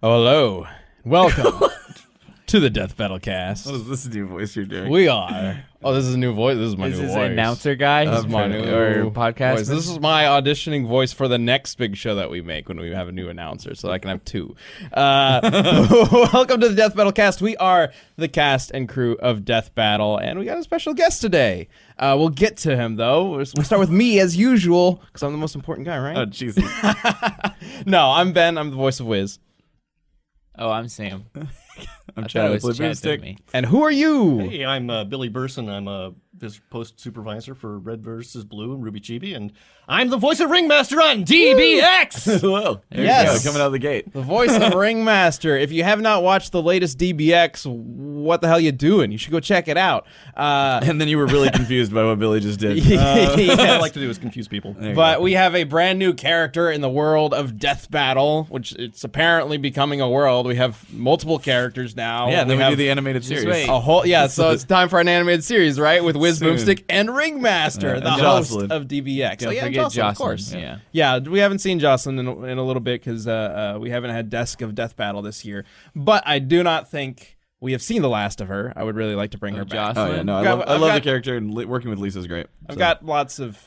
Oh, hello. Welcome to the Death Battle Cast. What is this new voice you're doing? We are. Oh, this is a new voice. This is my Is new this voice. an announcer guy? This is my new or podcast? voice. This is my auditioning voice for the next big show that we make when we have a new announcer, so I can have two. Uh, welcome to the Death Battle Cast. We are the cast and crew of Death Battle, and we got a special guest today. Uh, we'll get to him though. We'll start with me as usual because I'm the most important guy, right? oh Jesus! no, I'm Ben. I'm the voice of Wiz. Oh, I'm Sam. I'm Chad it with was Blue Chad Stick. And who are you? Hey, I'm uh, Billy Burson. I'm a vis- post supervisor for Red versus Blue and RWBY Chibi, and I'm the voice of Ringmaster on DBX. Hello. There Yes. you go, coming out of the gate. The voice of Ringmaster. If you have not watched the latest DBX, what the hell you doing? You should go check it out. Uh, And then you were really confused by what Billy just did. What I like to do is confuse people. There But we have a brand new character in the world of Death Battle, which it's apparently becoming a world. We have multiple characters now. yeah, and then we, have do the animated series. wait. a whole yeah. So it's time for an animated series, right? With Wiz Soon. Boomstick and Ringmaster, Yeah, the and host Jocelyn. of DBX. Don't oh, yeah, and forget Jocelyn, of course. yeah. Yeah, we haven't seen Jocelyn in a, in a little bit because uh, uh, we haven't had Desk of Death Battle this year. But I do not think we have seen the last of her. I would really like to bring her back. Jocelyn. Oh yeah, no, I I've got- love, I I've love the character and li- working with Lisa is great. I've So. got lots of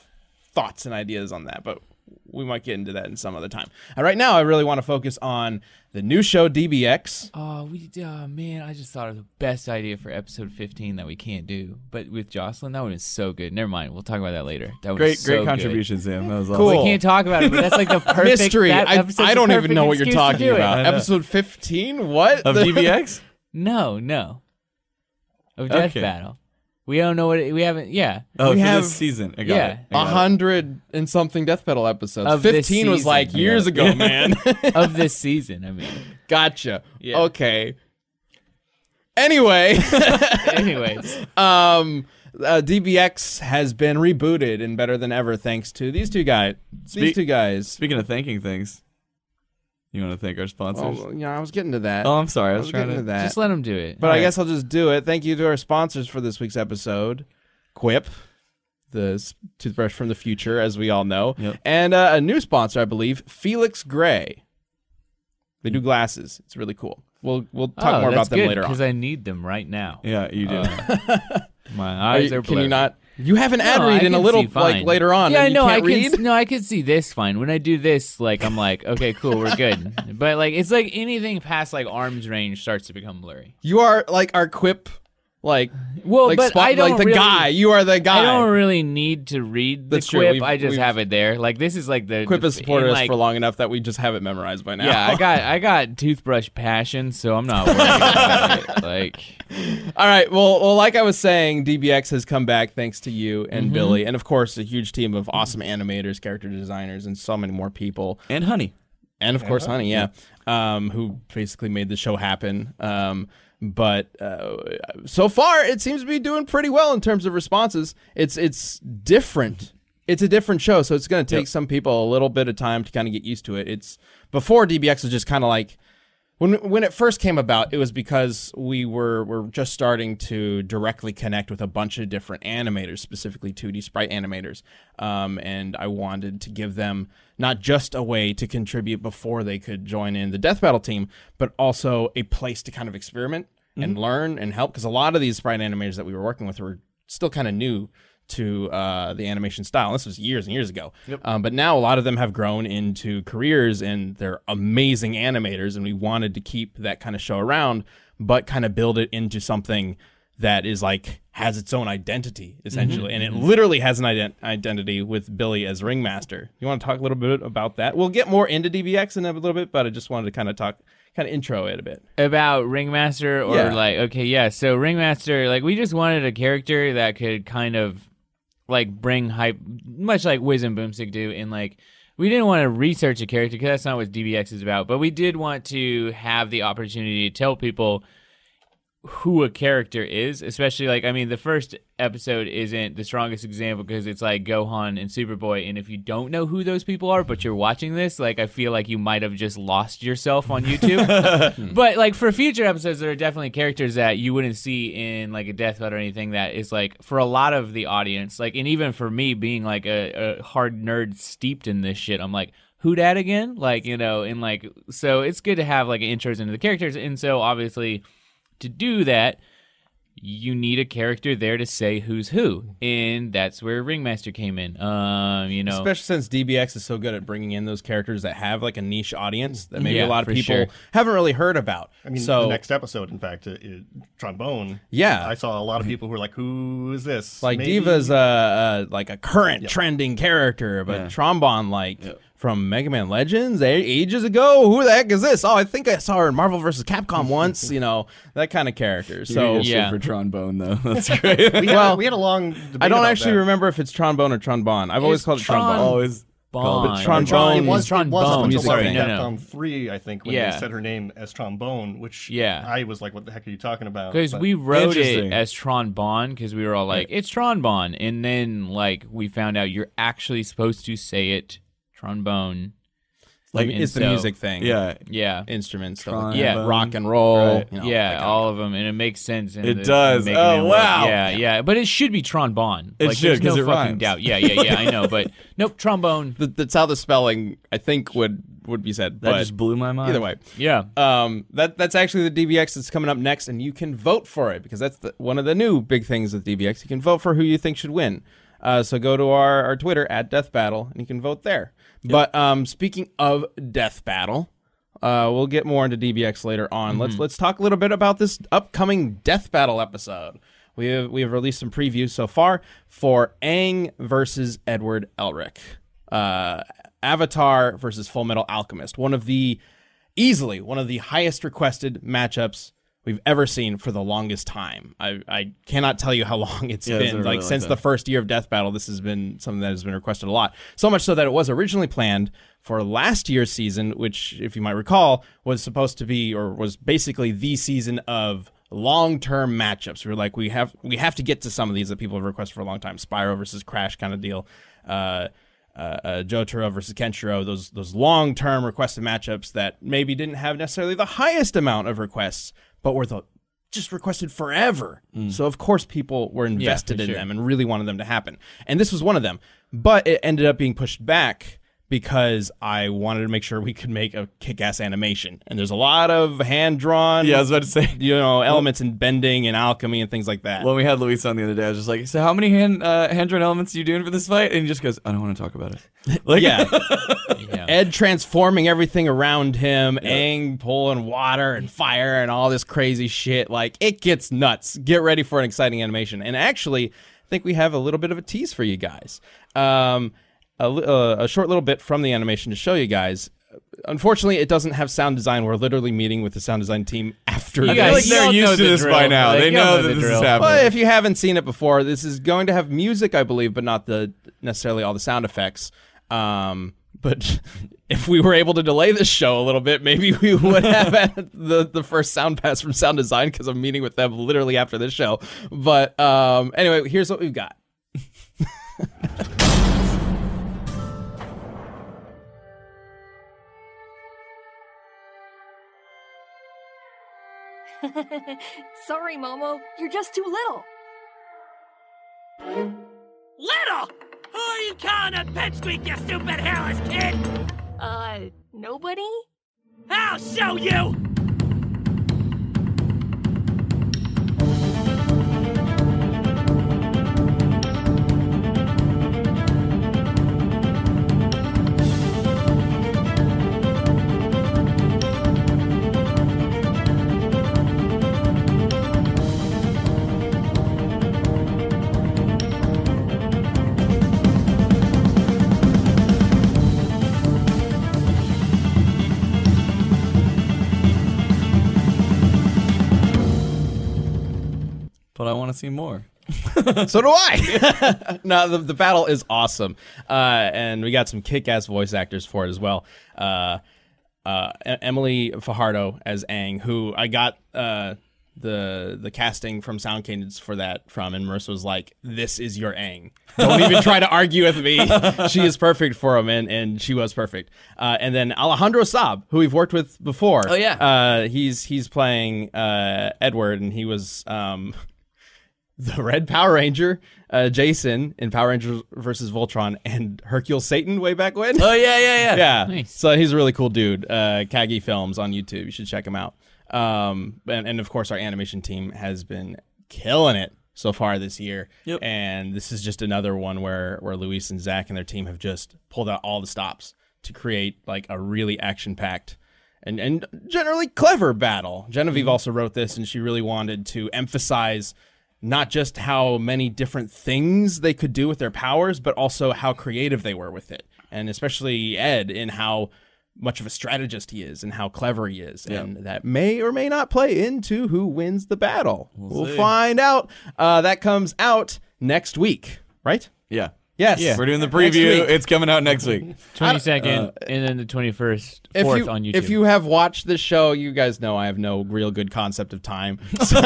thoughts and ideas on that, but we might get into that in some other time. And right now, I really want to focus on the new show DBX. Oh, we. Oh man, I just thought of the best idea for episode 15 that we can't do. But with Jocelyn, that one is so good. Never mind. We'll talk about that later. That great, so great good. contribution, Sam. That was Cool. awesome. We can't talk about it, but that's like the perfect Mystery. I, I don't even know what you're talking about. Episode 15? What? of DBX. No, no. Of Death Okay. Battle. We don't know what it, we haven't. Yeah. Oh, We for have- this season. I got Yeah. it. I A got it. hundred and something Death Battle episodes. Of this Fifteen was like years Yeah. ago, man. of this season. I mean. gotcha. Yeah. Okay. Anyway, Anyways. um, uh, DBX has been rebooted and better than ever thanks to these two guys. These two guys. Speaking of thanking things, you want to thank our sponsors? Oh, yeah, I was getting to that. Oh, I'm sorry. I I was, was trying getting to. to that. Just let them do it. But I Alright. guess I'll just do it. Thank you to our sponsors for this week's episode Quip, the toothbrush from the future, as we all know, Yep. and uh, a new sponsor, I believe, Felix Gray. They do glasses. It's really cool. We'll we'll talk oh, more about them good, later on. Because I need them right now. Yeah, you do. My Are eyes you- are, can you not? You have an ad read I in a little like later on. Yeah, and I you know. I can't read. can. No, I can see this fine. When I do this, like I'm like, okay, cool, we're good. but like, it's like anything past like arm's range starts to become blurry. You are like our Quip, like Well, like but spot, I don't like the really, guy. You are the guy. I don't really need to read the That's quip. We've- I just we've- it there. Like this is like the Quip has supported us like, for long enough that we just have it memorized by now. Yeah, I got I got toothbrush passion, so I'm not worried about it. Like, All right. Well, well, like I was saying, DBX has come back thanks to you and Mm-hmm. Billy, and of course a huge team of awesome animators, character designers, and so many more people, and honey. and of course Honey, yeah, um, who basically made the show happen. Um, but uh, so far, it seems to be doing pretty well in terms of responses. It's it's different. It's a different show, so it's going to take Yep. some people a little bit of time to kind of get used to it. It's before DBX was just kind of like when when it first came about, it was because we were were just starting to directly connect with a bunch of different animators, specifically 2D sprite animators, um, and I wanted to give them not just a way to contribute before they could join in the Death Battle team, but also a place to kind of experiment and learn and help. Because a lot of these sprite animators that we were working with were still kind of new to uh, the animation style. This was years and years ago. Um, but now a lot of them have grown into careers and they're amazing animators. And we wanted to keep that kind of show around, but kind of build it into something that is like has its own identity essentially and it literally has an ident- identity with billy as ringmaster you want to talk a little bit about that we'll get more into dbx in a little bit but i just wanted to kind of talk kind of intro it a bit about Ringmaster or Yeah. like okay, yeah. So Ringmaster, like we just wanted a character that could kind of like bring hype, much like Wiz and Boomstick do, and like we didn't want to research a character because that's not what DBX is about. But we did want to have the opportunity to tell people who a character is, especially like I mean the first episode isn't the strongest example because it's like Gohan and Superboy and if you don't know who those people are but you're watching this like I feel like you might have just lost yourself on YouTube. but like for future episodes there are definitely characters that you wouldn't see in like a death Battle or anything that is like for a lot of the audience like and even for me being like a, a hard nerd steeped in this shit I'm like who dat again? Like, you know, and like, so it's good to have like intros into the characters. And so obviously to do that, you need a character there to say who's who. And that's where Ringmaster came in. Um, you know, Especially since DBX is so good at bringing in those characters that have like a niche audience that maybe Yeah, a lot of people sure. haven't really heard about. I mean, so the next episode, in fact, uh, uh, trombone. Yeah. I saw a lot of people who were like, "Who is this?" like Maybe- Diva's uh, uh like a current trending character, but Yeah. Trombone like from Mega Man Legends ages ago. Who the heck is this? Oh, I think I saw her in Marvel vs. Capcom once. You know that kind of character. So So Yeah. for trombone though. That's great. We had, well, we had a long. Debate I don't about actually that. remember if it's trombone or trombone. I've always It's called it Tron- trombone. Always called Bond. it Tron- Tron- Trombone It was, Trombone. it was Music Sorry, no, no. 3, I think, when Yeah. they said her name as trombone, which Yeah. I was like, what the heck are you talking about? Because we wrote it as Tron Bon because we were all like, it's Tron Bon. And then, like, we found out you're actually supposed to say it trombone. like And it's the music thing. Yeah. Yeah. instruments. stuff Tron- like Yeah. rock and roll. Right. you know, yeah, that all of them, and it makes sense. in It the- does. Mega Oh, Man world. wow. Yeah, yeah, but it should be trombone. It like, should, there's 'cause no it fucking rhymes. doubt. Yeah, yeah, yeah. I know, but nope, trombone. Th- that's how the spelling I think would would be said. That but just blew my mind. either way, Yeah, um, that that's actually the DBX that's coming up next, and you can vote for it because that's the, one of the new big things with DBX. You can vote for who you think should win. Uh, so go to our, our Twitter at Death Battle and you can vote there. But um, speaking of Death Battle, uh, we'll get more into DBX later on. Let's let's talk a little bit about this upcoming Death Battle episode. We have we have released some previews so far for Aang versus Edward Elric. Uh, Avatar versus Full Metal Alchemist. One of the easily one of the highest requested matchups we've ever seen for the longest time. I, I cannot tell you how long it's Yeah, it's been. been like since the first year of Death Battle, this has been something that has been requested a lot. So much so that it was originally planned for last year's season, which, if you might recall, was supposed to be or was basically the season of long-term matchups. We are like, we have we have to get to some of these that people have requested for a long time. Spyro versus Crash kind of deal. Uh, uh, uh, Jotaro versus Kenshiro, those those long term requested matchups that maybe didn't have necessarily the highest amount of requests, but were the just requested forever. Mm. So of course people were invested in sure. them and really wanted them to happen. And this was one of them. But it ended up being pushed back because I wanted to make sure we could make a kick-ass animation. And there's a lot of hand-drawn Yeah, I was about to say. you know, elements in bending and alchemy and things like that. When we had Luis on the other day, I was just like, "So, how many hand uh, hand drawn elements are you doing for this fight?" And he just goes, "I don't want to talk about it." Like, yeah. yeah. Ed transforming everything around him, Aang pulling water and fire and all this crazy shit. Like it gets nuts. Get ready for an exciting animation. And actually, I think we have a little bit of a tease for you guys. Um, a, uh, a short little bit from the animation to show you guys. Unfortunately, it doesn't have sound design. We're literally meeting with the sound design team after You I this. feel like they're used to the this drill. by now. Like, they know know that the this is happening. Well, if you haven't seen it before, this is going to have music, I believe, but not the necessarily all the sound effects. Um, but if we were able to delay this show a little bit, maybe we would have had the, the first sound pass from sound design because I'm meeting with them literally after this show. But um, anyway, here's what we've got. Sorry, Momo. You're just too little. Little! Who are you calling a pipsqueak, you stupid hairless kid? Uh, nobody? I'll show you! Want to see more. so do I. no, the, the battle is awesome, uh, and we got some kick-ass voice actors for it as well. Uh, uh, Emily Fajardo as Aang, who I got uh, the the casting from Sound Cadence for that from, and Marissa was like, "This is your Aang. Don't even try to argue with me. she is perfect for him, and and she was perfect." Uh, and then Alejandro Saab, who we've worked with before. Oh, yeah. uh, he's he's playing uh, Edward, and he was. Um, the Red Power Ranger, uh, Jason in Power Rangers versus Voltron, and Hercule Satan way back when. Oh yeah, yeah, yeah. yeah. Nice. So he's a really cool dude. Uh, Kaggy Films on YouTube. You should check him out. Um, and, and of course, our animation team has been killing it so far this year. Yep. And this is just another one where where Luis and Zach and their team have just pulled out all the stops to create like a really action packed and and generally clever battle. Genevieve also wrote this, and she really wanted to emphasize not just how many different things they could do with their powers, but also how creative they were with it, and especially Ed in how much of a strategist he is and how clever he is, and that may or may not play into who wins the battle. We'll, see. find out. Uh, that comes out next week, right? Yeah. Yes, We're doing the preview. It's coming out next week. Twenty second, and then the twenty first, if fourth you, on YouTube. If you have watched the show, you guys know I have no real good concept of time. So-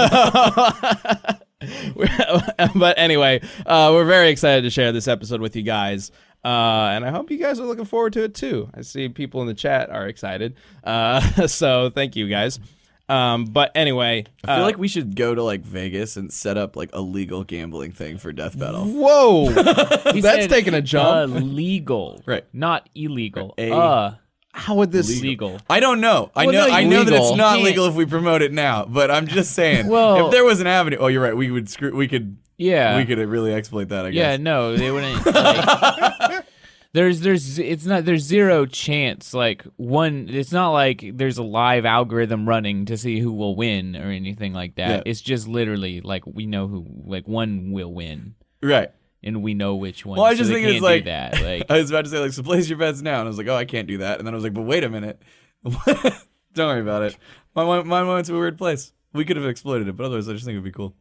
but anyway, uh, we're very excited to share this episode with you guys. Uh, and I hope you guys are looking forward to it too. I see people in the chat are excited. Uh, so thank you guys. Um, but anyway, I feel uh, like we should go to like Vegas and set up like a legal gambling thing for Death Battle. whoa, that's said, taking a jump. Uh, legal, Right. Not illegal. A- uh, How would this? Be legal. I don't know. I Well, know. no, I know that it's not legal if we promote it now. But I'm just saying, Well- if there was an avenue, oh, you're right. We would screw. We could. Yeah. We could really exploit that. I guess. Yeah, no, they wouldn't. Like, there's, there's, it's not. There's zero chance. Like one, it's not like there's a live algorithm running to see who will win or anything like that. Yeah. It's just literally like we know who, like one will win, Right. And we know which one. Well, I so just they think it's like that. Like, I was about to say like, so place your bets now, and I was like, oh, I can't do that, and then I was like, but wait a minute, don't worry about it. My my mind went to a weird place. We could have exploited it, but otherwise, I just think it'd be cool.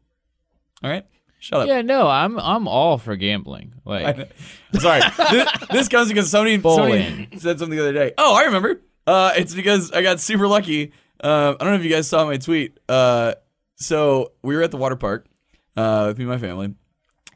All right, shut up. yeah, no, I'm, I'm all for gambling. Like, Sorry, this, this comes because somebody, somebody said something the other day. Oh, I remember. Uh, it's because I got super lucky. Uh, I don't know if you guys saw my tweet. Uh, so we were at the water park uh, with me and my family,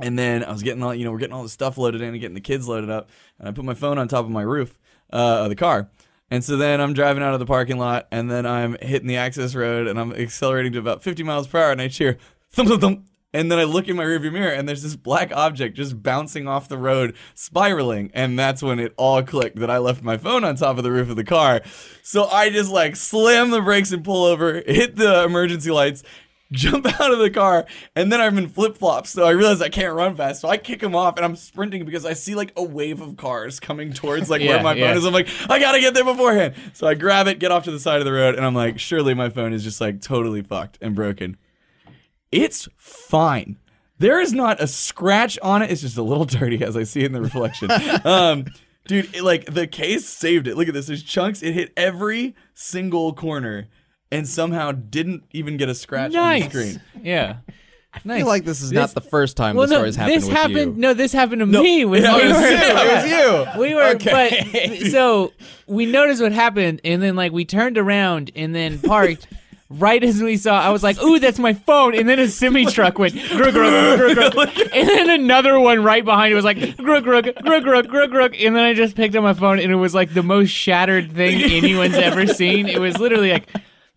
and then I was getting all you know we're getting all the stuff loaded in and getting the kids loaded up, and I put my phone on top of my roof uh, of the car. And so then I'm driving out of the parking lot, and then I'm hitting the access road, and I'm accelerating to about 50 miles per hour, and I hear thump thump thump, and then I look in my rearview mirror, and there's this black object just bouncing off the road, spiraling, and that's when it all clicked that I left my phone on top of the roof of the car. So I just like slam the brakes and pull over, hit the emergency lights, jump out of the car, and then I'm in flip flops. So I realize I can't run fast. So I kick him off and I'm sprinting because I see like a wave of cars coming towards like where Yeah, my yeah. phone is. I'm like, I gotta get there beforehand. So I grab it, get off to the side of the road, and I'm like, surely my phone is just like totally fucked and broken. It's fine. There is not a scratch on it. It's just a little dirty as I see in the reflection. um, dude, it, like the case saved it. Look at this. There's chunks. It hit every single corner and somehow didn't even get a scratch on the nice. screen. Yeah. I feel like this is not the first time Well, the no, story's happened this with happened. you. No, this happened to me. When Yeah, we it was were, you. It was you. We were, Okay. but so we noticed what happened, and then like we turned around and then parked. Right as we saw, I was like, "Ooh, that's my phone!" And then a semi truck went, grug, grug, grug, grug. and then another one right behind it was like, grug, grug, grug, grug, grug, grug. And then I just picked up my phone, and it was like the most shattered thing anyone's ever seen. It was literally like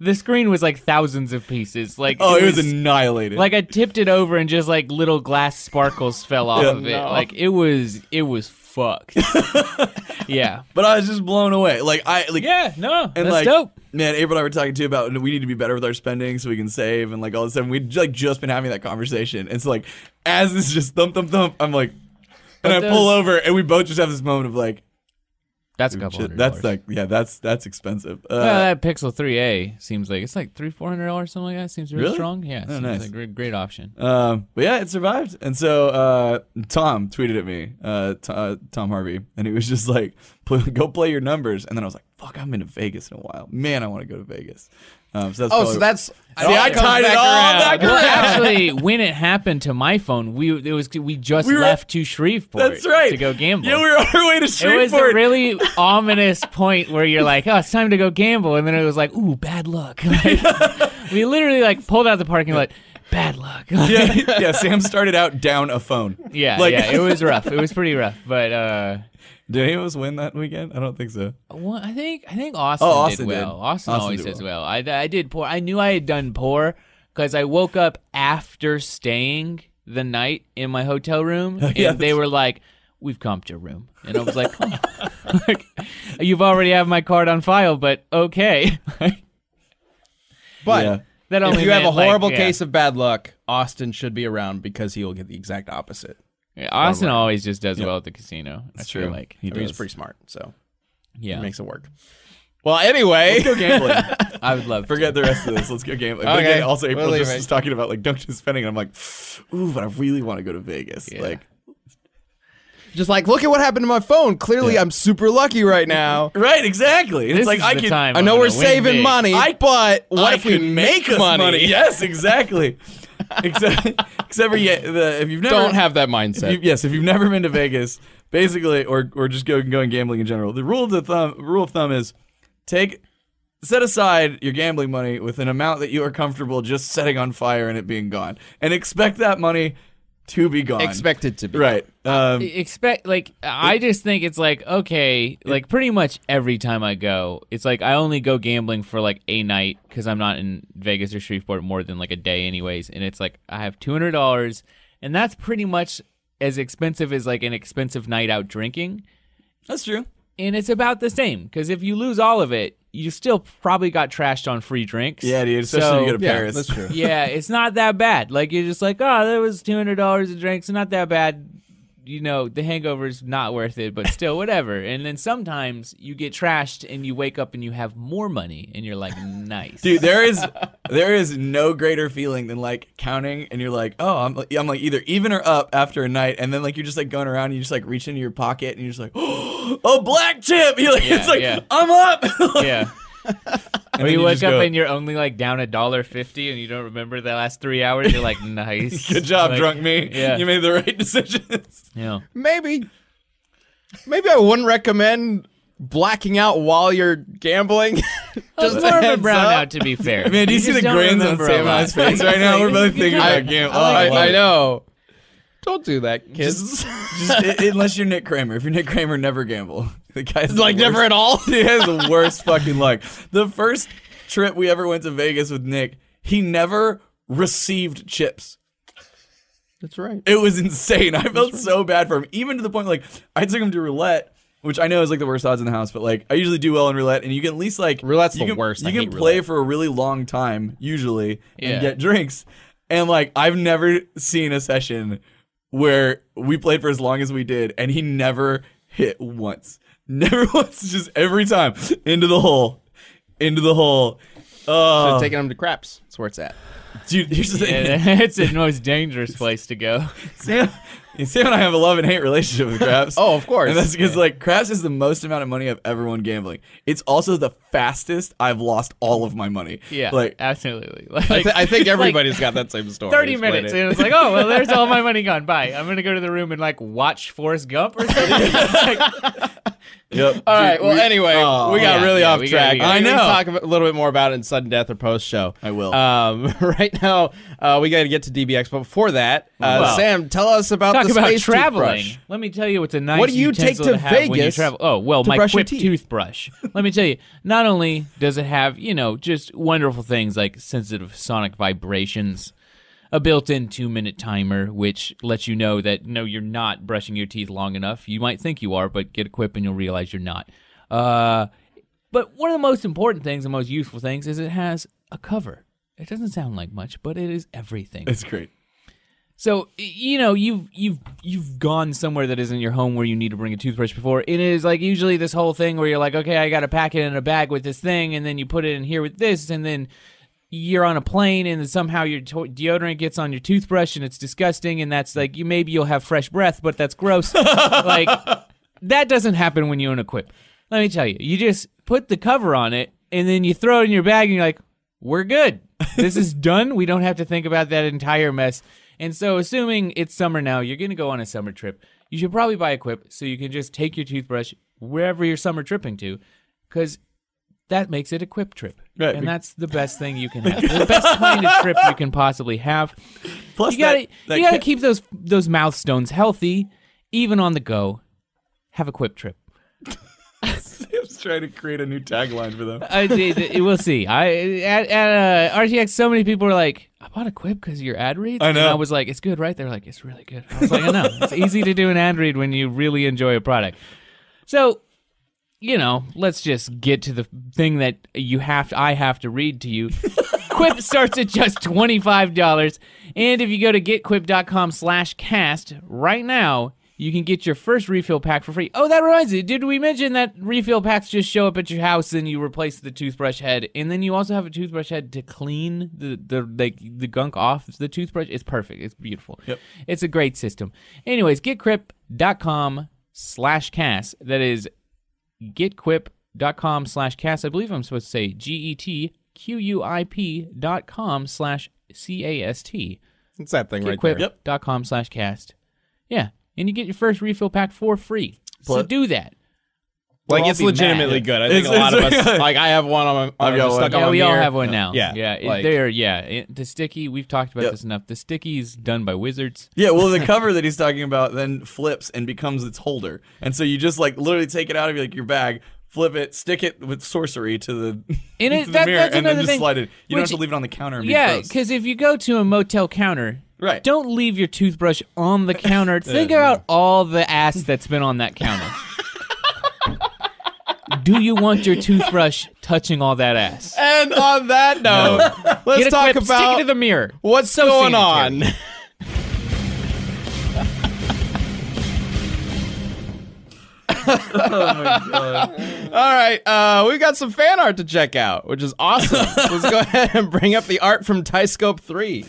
the screen was like thousands of pieces. Like Oh, it was annihilated. like I tipped it over and just like little glass sparkles fell off Yeah, of it. no. Like it was it was fucked. yeah. but I was just blown away. Like I like Yeah, no. and that's like dope. man, April and I were talking too about we need to be better with our spending so we can save and like all of a sudden we'd like just been having that conversation. And so like as this just thump thump thump, I'm like, and I But pull over and we both just have this moment of like, That's a couple hundred that's dollars. like yeah, that's that's expensive. Uh, well, that Pixel 3A seems like it's like three, four hundred dollars, something like that. Seems really, Really? strong. Yeah, Oh, seems nice. like a great, great option. Um, but yeah, it survived. And so uh, Tom tweeted at me, uh, T- uh, Tom Harvey, and he was just like, "Go play your numbers." And then I was like, "Fuck, I'm into Vegas in a while. Man, I want to go to Vegas." Um, so that's Oh, probably- so that's See, I tied it back all around. back Well, actually, when it happened to my phone, we it was we just We were- left to Shreveport. That's right. to go gamble. Yeah, we were on our way to Shreveport. It was a really ominous point where you're like, "Oh, it's time to go gamble," and then it was like, "Ooh, bad luck." Like, we literally like pulled out the parking lot. Bad luck. yeah, yeah. Sam started out down a phone. yeah, Like- yeah. It was rough. It was pretty rough. But uh, Did any of us win that weekend? I don't think so. well, I think I think Austin, Oh, Austin did did. well. Austin, Austin always did does well. I I did poor. I knew I had done poor because I woke up after staying the night in my hotel room, and yeah, they were like, "We've comped your room," and I was like, "Oh." like, "You've already have my card on file, but okay." But Yeah. that if only you have a meant, like, horrible yeah. case of bad luck, Austin should be around because he will get the exact opposite. Yeah, Austin always just does well at the casino. I That's feel true. like, He I mean, he's pretty smart, so yeah, it makes it work. Well, anyway, Let's go gambling. I would love. Forget the rest of this. Let's go gambling. But Okay. again, also, April We'll just was talking about like dungeon spending, and I'm like, ooh, but I really want to go to Vegas. Yeah. Like, just like look at what happened to my phone. Clearly, Yeah. I'm super lucky right now. right? Exactly. And This it's like is I the can. time I know we're saving big. money, I- but what I if we can make us money? Yes, exactly. Except, except for yeah, the, if you've never Don't have that if mindset. you, yes, if you've never been to Vegas, basically, or or just go going gambling in general, the rule of the thumb rule of thumb is take set aside your gambling money with an amount that you are comfortable just setting on fire and it being gone, and expect that money to be gone. Expected to be right. Um, expect like I just think it's like okay, like pretty much every time I go, it's like I only go gambling for like a night because I'm not in Vegas or Shreveport more than like a day anyways, and it's like I have two hundred dollars, and that's pretty much as expensive as like an expensive night out drinking, that's true. And it's about the same because if you lose all of it, you still probably got trashed on free drinks. Yeah, dude. Especially So- when you go to yeah, Paris. that's true. yeah, it's not that bad. Like you're just like, oh, there was two hundred dollars of drinks, not that bad. You know, the hangover's not worth it, but still, whatever. And then sometimes you get trashed and you wake up and you have more money, and you're like, nice, Dude, there is there is no greater feeling than like counting and you're like, oh, I'm I'm like either even or up after a night, and then like you're just like going around and you just like reach into your pocket and you're just like, oh, black chip. You're like, Yeah, it's like yeah. I'm up. yeah. And Or you you wake up go, and you're only like down a dollar fifty, and you don't remember the last three hours. You're like, nice, Good job, Like, drunk me. yeah. You made the right decisions. Yeah. maybe, maybe I wouldn't recommend blacking out while you're gambling. Just a more of a heads brown up. out, to be fair. Man, do you, see the don't grins on remember a Sam and lot. Face right now? We're both thinking about gambling. I, Oh, I know. Don't do that, kids. Just, just i- unless you're Nick Kramer. If you're Nick Kramer, never gamble. The guy's like the never at all. he has the worst fucking luck. The first trip we ever went to Vegas with Nick, he never received chips. That's right. It was insane. I felt so bad for him, even to the point like I took him to roulette, which I know is like the worst odds in the house, but like I usually do well in roulette, and you can at least like Roulette's you the can, worst. You I can play roulette. for a really long time usually Yeah. and get drinks, and like I've never seen a session where we played for as long as we did, and he never hit once. Never once, just every time into the hole, into the hole. Oh, Taking him to craps. That's where it's at. dude, here's the thing. Yeah, it's the most dangerous place to go. Sam, Sam and I have a love and hate relationship with craps. Oh, of course. And that's because like craps is the most amount of money I've ever won gambling. It's also the fastest I've lost all of my money. Yeah, Like absolutely. Like, I, th- I think like, everybody's got that same story. 30 Explain minutes, it. and it's like, oh, well, there's all my money gone. Bye. I'm going to go to the room and, like, watch Forrest Gump or something. Like, Yep. All right. Well, anyway, Oh, we got yeah, really yeah, off we track. we got- I We know. Talk a little bit more about it in sudden death or post show. I will. Um, right now, uh, we got to get to DBX, but before that, uh, Well, Sam, tell us about talk about traveling. toothbrush. Let me tell you what's a nice What do you take utensil to have you Vegas travel. Oh, well, to my brush your Quip toothbrush. Let me tell you, not only does it have, you know, just wonderful things like sensitive sonic vibrations, a built-in two-minute timer which lets you know that no, you're not brushing your teeth long enough. You might think you are, but get a Quip and you'll realize you're not. Uh, but one of the most important things, the most useful things, is it has a cover. It doesn't sound like much, but it is everything. it's great. So you know you've you've you've gone somewhere that isn't your home where you need to bring a toothbrush before. It is like usually this whole thing where you're like, okay, I got to pack it in a bag with this thing, and then you put it in here with this, and then you're on a plane, and then somehow your to- deodorant gets on your toothbrush, and it's disgusting, and that's like you maybe you'll have fresh breath, but that's gross. like that doesn't happen when you own a Quip. Let me tell you, you just put the cover on it, and then you throw it in your bag, and you're like, we're good. This is done. We don't have to think about that entire mess. And so, assuming it's summer now, you're going to go on a summer trip. You should probably buy a Quip so you can just take your toothbrush wherever you're summer tripping to, because that makes it a Quip trip. Right. And that's the best thing you can have. the best kind of trip you can possibly have. Plus You gotta, that, that you gotta ca- keep those those mouth stones healthy, even on the go. Have a Quip trip. Sam's trying to create a new tagline for them. I, we'll see. I at, at uh, RTX, so many people are like, I bought a Quip because your ad reads. I And know. I was like, it's good, right? They're like, it's really good. I was like, I know. it's easy to do an ad read when you really enjoy a product. So, you know, let's just get to the thing that you have to, I have to read to you. Quip starts at just $25. And if you go to getquip.com slash cast right now, you can get your first refill pack for free. Oh, that reminds me. Did we mention that refill packs just show up at your house and you replace the toothbrush head? And then you also have a toothbrush head to clean the, the like the gunk off the toothbrush. It's perfect. It's beautiful. Yep. It's a great system. Anyways, getquip.com slash cast. That is getquip.com slash cast. I believe I'm supposed to say G E T Q U I P dot com slash C A S T. It's that thing right there. Getquip.com slash cast. Yeah. And you get your first refill pack for free. So Plus- do that. Like We'll all it's be legitimately mad. good. I think It's- a lot of it's- us like I have one on my I've got just one. on Yeah, my we all mirror. have one now. Yeah, Yeah. it- like- they're, yeah. It, the sticky, we've talked about Yep. this enough. The sticky's done by Wizards. Yeah, well, the cover that he's talking about then flips and becomes its holder, and so you just like literally take it out of like your bag, flip it, stick it with sorcery to the, And it- to the that- mirror, that's and then another just thing, slide it. You don't which- have to leave it on the counter. And be Yeah, gross. because if you go to a motel counter, Right. don't leave your toothbrush on the counter. Think about all the ass that's been on that counter. Do you want your toothbrush touching all that ass? And on that note, let's Get a talk quip, stick it about to the mirror. what's So going sanitary. on. All right, uh, we've got some fan art to check out, which is awesome. Let's go ahead and bring up the art from Tyscope 3.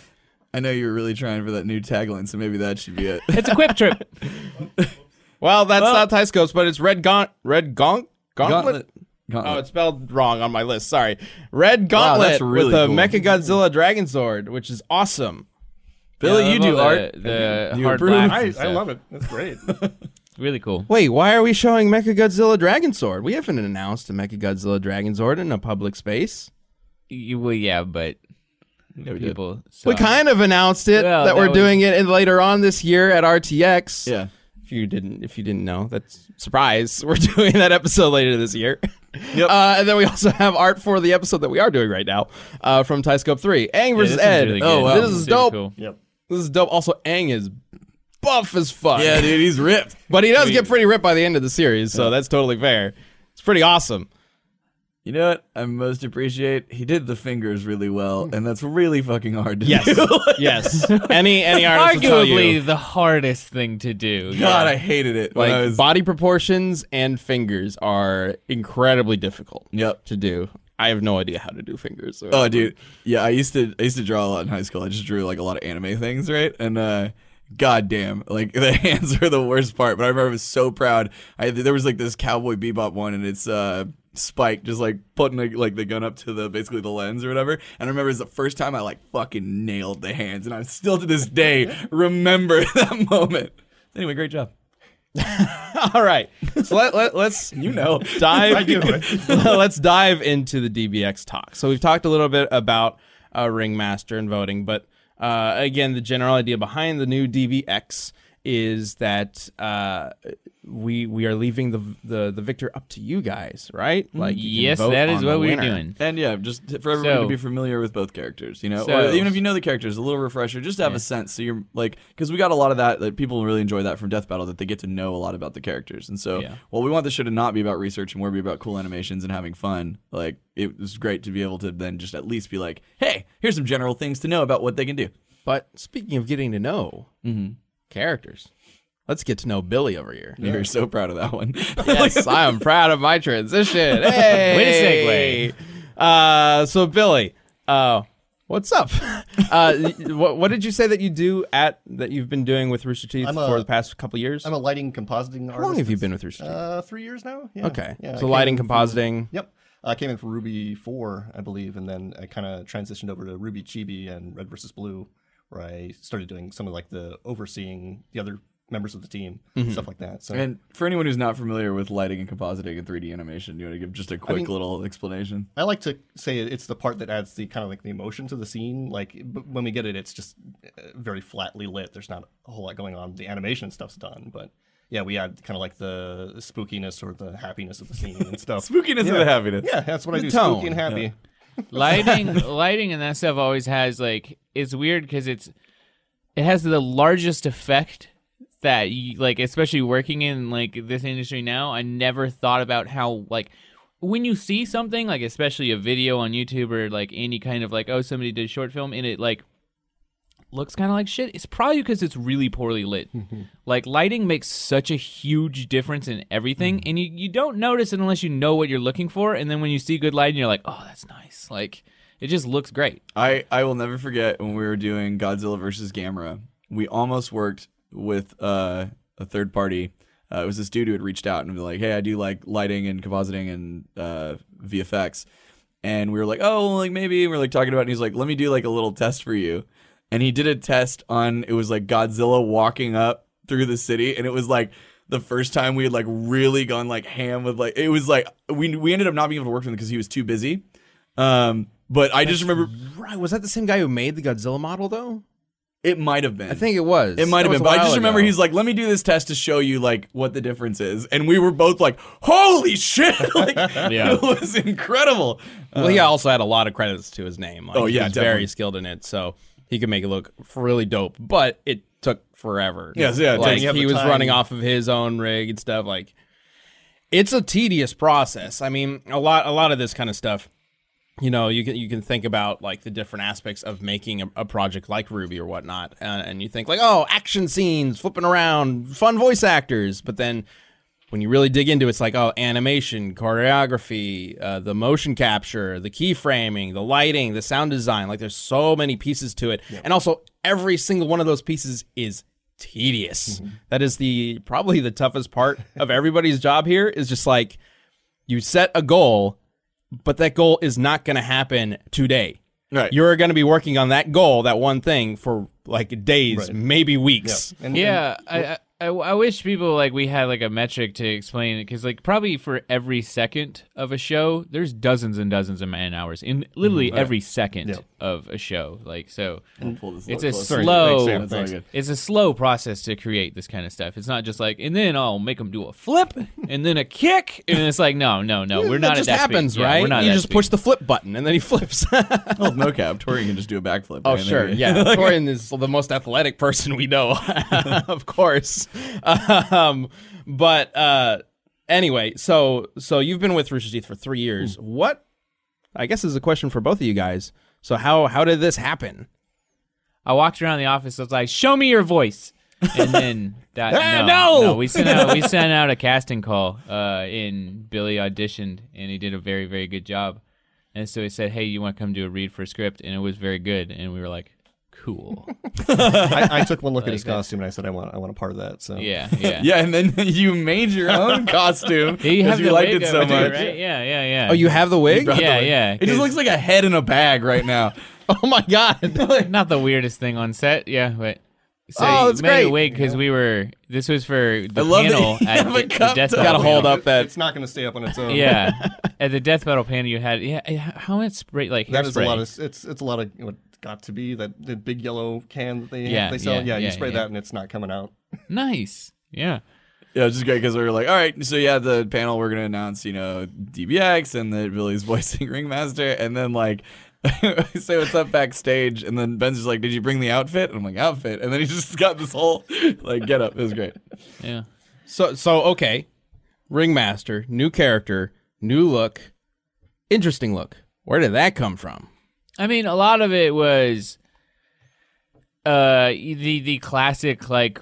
I know you were really trying for that new tagline, so maybe that should be it. It's a quip trip. Well, that's Well- not Tyscopes, but it's Red Gaunt, Red Gaunt, Gauntlet. Gauntlet. Gauntlet. Oh, it's spelled wrong on my list. Sorry. Red Gauntlet that's really with a cool. Mecha Godzilla Dragonzord, which is awesome. Billy, Yeah, you do love art. The, the You hard approve? blacks I, I love it. That's great. Really cool. Wait, why are we showing Mecha Godzilla Dragonzord? We haven't announced a Mecha Godzilla Dragonzord in a public space. You, well, yeah, but Yeah, we did. We kind of announced it Well, that, that we're was- doing it in later on this year at RTX. Yeah. If you didn't, if you didn't know, that's surprise. We're doing that episode later this year. Yep. Uh, and then we also have art for the episode that we are doing right now uh, from Tyscope 3. Aang versus this one's Ed. really Oh, wow. This is Super dope. cool. yep. This is dope. Also, Aang is buff as fuck. Yeah, dude, he's ripped. But he does get pretty ripped by the end of the series, so that's totally fair. It's pretty awesome. You know what I most appreciate? He did the fingers really well, and that's really fucking hard to Yes. do. yes. Any any artist will tell Arguably you. the hardest thing to do. God, I hated it. when Like I was- body proportions and fingers are incredibly difficult Yep. to do. I have no idea how to do fingers. so- Oh, dude. Yeah, I used to I used to draw a lot in high school. I just drew like a lot of anime things, right? And uh God damn, like the hands are the worst part. But I remember I was so proud. I there was like this Cowboy Bebop one, and it's uh Spike just like putting like, like the gun up to the basically the lens or whatever. And I remember it was the first time I like fucking nailed the hands, and I still to this day remember that moment. Anyway, great job. All right. So let, let, let's You know. dive. Let's dive into the DBX talk. So we've talked a little bit about uh, Ringmaster and voting, but uh, again, the general idea behind the new DBX is that uh, we we are leaving the the the victor up to you guys, right? Like Yes, that is what we're doing. And yeah, just for everyone So- to be familiar with both characters, you know, So- or even if you know the characters, a little refresher, just to have a sense. So you're like, because we got a lot of that, that people really enjoy that from Death Battle, that they get to know a lot about the characters. And so, Yeah. well, we want the show to not be about research and more be about cool animations and having fun. Like, it was great to be able to then just at least be like, hey, here's some general things to know about what they can do. But speaking of getting to know Mm-hmm. Characters, let's get to know Billy over here. You're so proud of that one. yes, I am proud of my transition. Hey, Way to Uh, so Billy, uh, what's up? uh, what, what did you say that you do at that you've been doing with Rooster Teeth a- for the past couple years? I'm a lighting compositing artist. How long have you been with Rooster Teeth? Uh, three years now. Yeah. okay, Yeah, so lighting, in from- compositing. Yep. I came in for RWBY 4, I believe, and then I kind of transitioned over to RWBY Chibi and Red versus Blue, where I started doing some of like the overseeing the other members of the team, Mm-hmm. stuff like that. So and for anyone who's not familiar with lighting and compositing and 3D animation, you want to give just a quick mean- little explanation? I like to say it's the part that adds the kind of like the emotion to the scene. Like when we get it, it's just uh, very flatly lit. There's not a whole lot going on. The animation stuff's done, but yeah, we add kind of like the spookiness or the happiness of the scene and stuff. Spookiness yeah. and the happiness. Yeah, that's what I do. tone. Spooky and happy. lighting lighting and that stuff always has like it's weird because it's it has the largest effect that you like especially working in like this industry now i never thought about how like when you see something like especially a video on youtube or like any kind of like oh somebody did a short film and it like looks kind of like shit it's probably because it's really poorly lit. Like lighting makes such a huge difference in everything and you, you don't notice it unless you know what you're looking for and then when you see good lighting you're like oh that's nice. Like it just looks great. I, I will never forget when we were doing Godzilla versus Gamera. We almost worked with uh, a third party. Uh, it was this dude who had reached out and be like, "Hey, I do like lighting and compositing and uh, VFX," and we were like, "Oh, well, like maybe." We are like talking about, it, and he's like, "Let me do like a little test for you," and he did a test on. It was like Godzilla walking up through the city, and it was like the first time we had like really gone like ham with like it was like we we ended up not being able to work with him because he was too busy. Um, but I just remember Right. Was that the same guy who made the Godzilla model though? it might have been. I think it was. It might That have been, but I just remember ago. he's like, "Let me do this test to show you like what the difference is," and we were both like, "Holy shit!" like, Yeah. it was incredible. Well, he also had a lot of credits to his name. Like, Oh, yeah, he's definitely. very skilled in it, so he could make it look really dope. But it took forever. Yes, yeah, like. He was time. running off of his own rig and stuff. Like, it's a tedious process. I mean, a lot, a lot of this kind of stuff. You know, you can you can think about like the different aspects of making a, a project like RWBY or whatnot, uh, and you think like, oh, action scenes, flipping around, fun voice actors, but then when you really dig into it, it's like oh, animation, choreography, uh, the motion capture, the keyframing, the lighting, the sound design. Like there's so many pieces to it, and also every single one of those pieces is tedious. That is the probably the toughest part of everybody's job here. Is just like you set a goal, but that goal is not going to happen today. Right. You're going to be working on that goal, that one thing, for like days, Right. maybe weeks. And, yeah I, I I I wish people like we had like a metric to explain it because like probably for every second of a show there's dozens and dozens of man hours in literally mm-hmm. every second Yeah. of a show like so I'll it's a closer. slow Thanks, Sam. Thanks. it's a slow process to create this kind of stuff. It's not just like, and then I'll make them do a flip and then a kick, and it's like, no, no, no, we're not That just at that happens, speed. Yeah, right? we're not you just that push the flip button and then he flips. Well, with mocap, Tori can just do a backflip. Oh, right? Sure. Yeah. Torian is the most athletic person we know, of course. Um, but uh, anyway, so so you've been with Rooster Teeth for three years. What? I guess is a question for both of you guys. So how how did this happen? I walked around the office. I was like, "Show me your voice," and then that Ah, no, no! we sent out we sent out a casting call. Uh, and Billy auditioned, and he did a very very good job. And so he said, "Hey, you want to come do a read for a script?" And it was very good. And we were like, "Cool." I, I took one look at his that. costume and I said I want I want a part of that. So yeah, yeah. Yeah, and then you made your own costume Yeah, you have you the liked it so over there, much. right? Yeah, yeah, yeah. Oh, you have the wig? brought the Yeah, wig. yeah, It just looks like a head in a bag right now. Oh my god. not the weirdest thing on set, yeah, but so Oh, you that's made a great. wig because we were. This was for the I love that panel you at have a the, the death. Gotta hold up that. it's not going to stay up on its own. Yeah, at the death battle panel, you had yeah. How much spray? Like that is a lot of it's it's a lot of what got to be that the big yellow can that they Yeah, they sell. yeah, Yeah, you spray yeah. that and it's not coming out. nice. Yeah, Yeah, it's just great because we were like, all right, so yeah, the panel we're gonna announce, you know, DBX and that Billy's voicing Ringmaster, and then like I say what's up backstage, and then Ben's just like, did you bring the outfit? And I'm like, outfit, and then he just got this whole like get up. It was great. yeah. So so okay, Ringmaster, new character, new look, interesting look. Where did that come from? I mean, a lot of it was uh the the classic like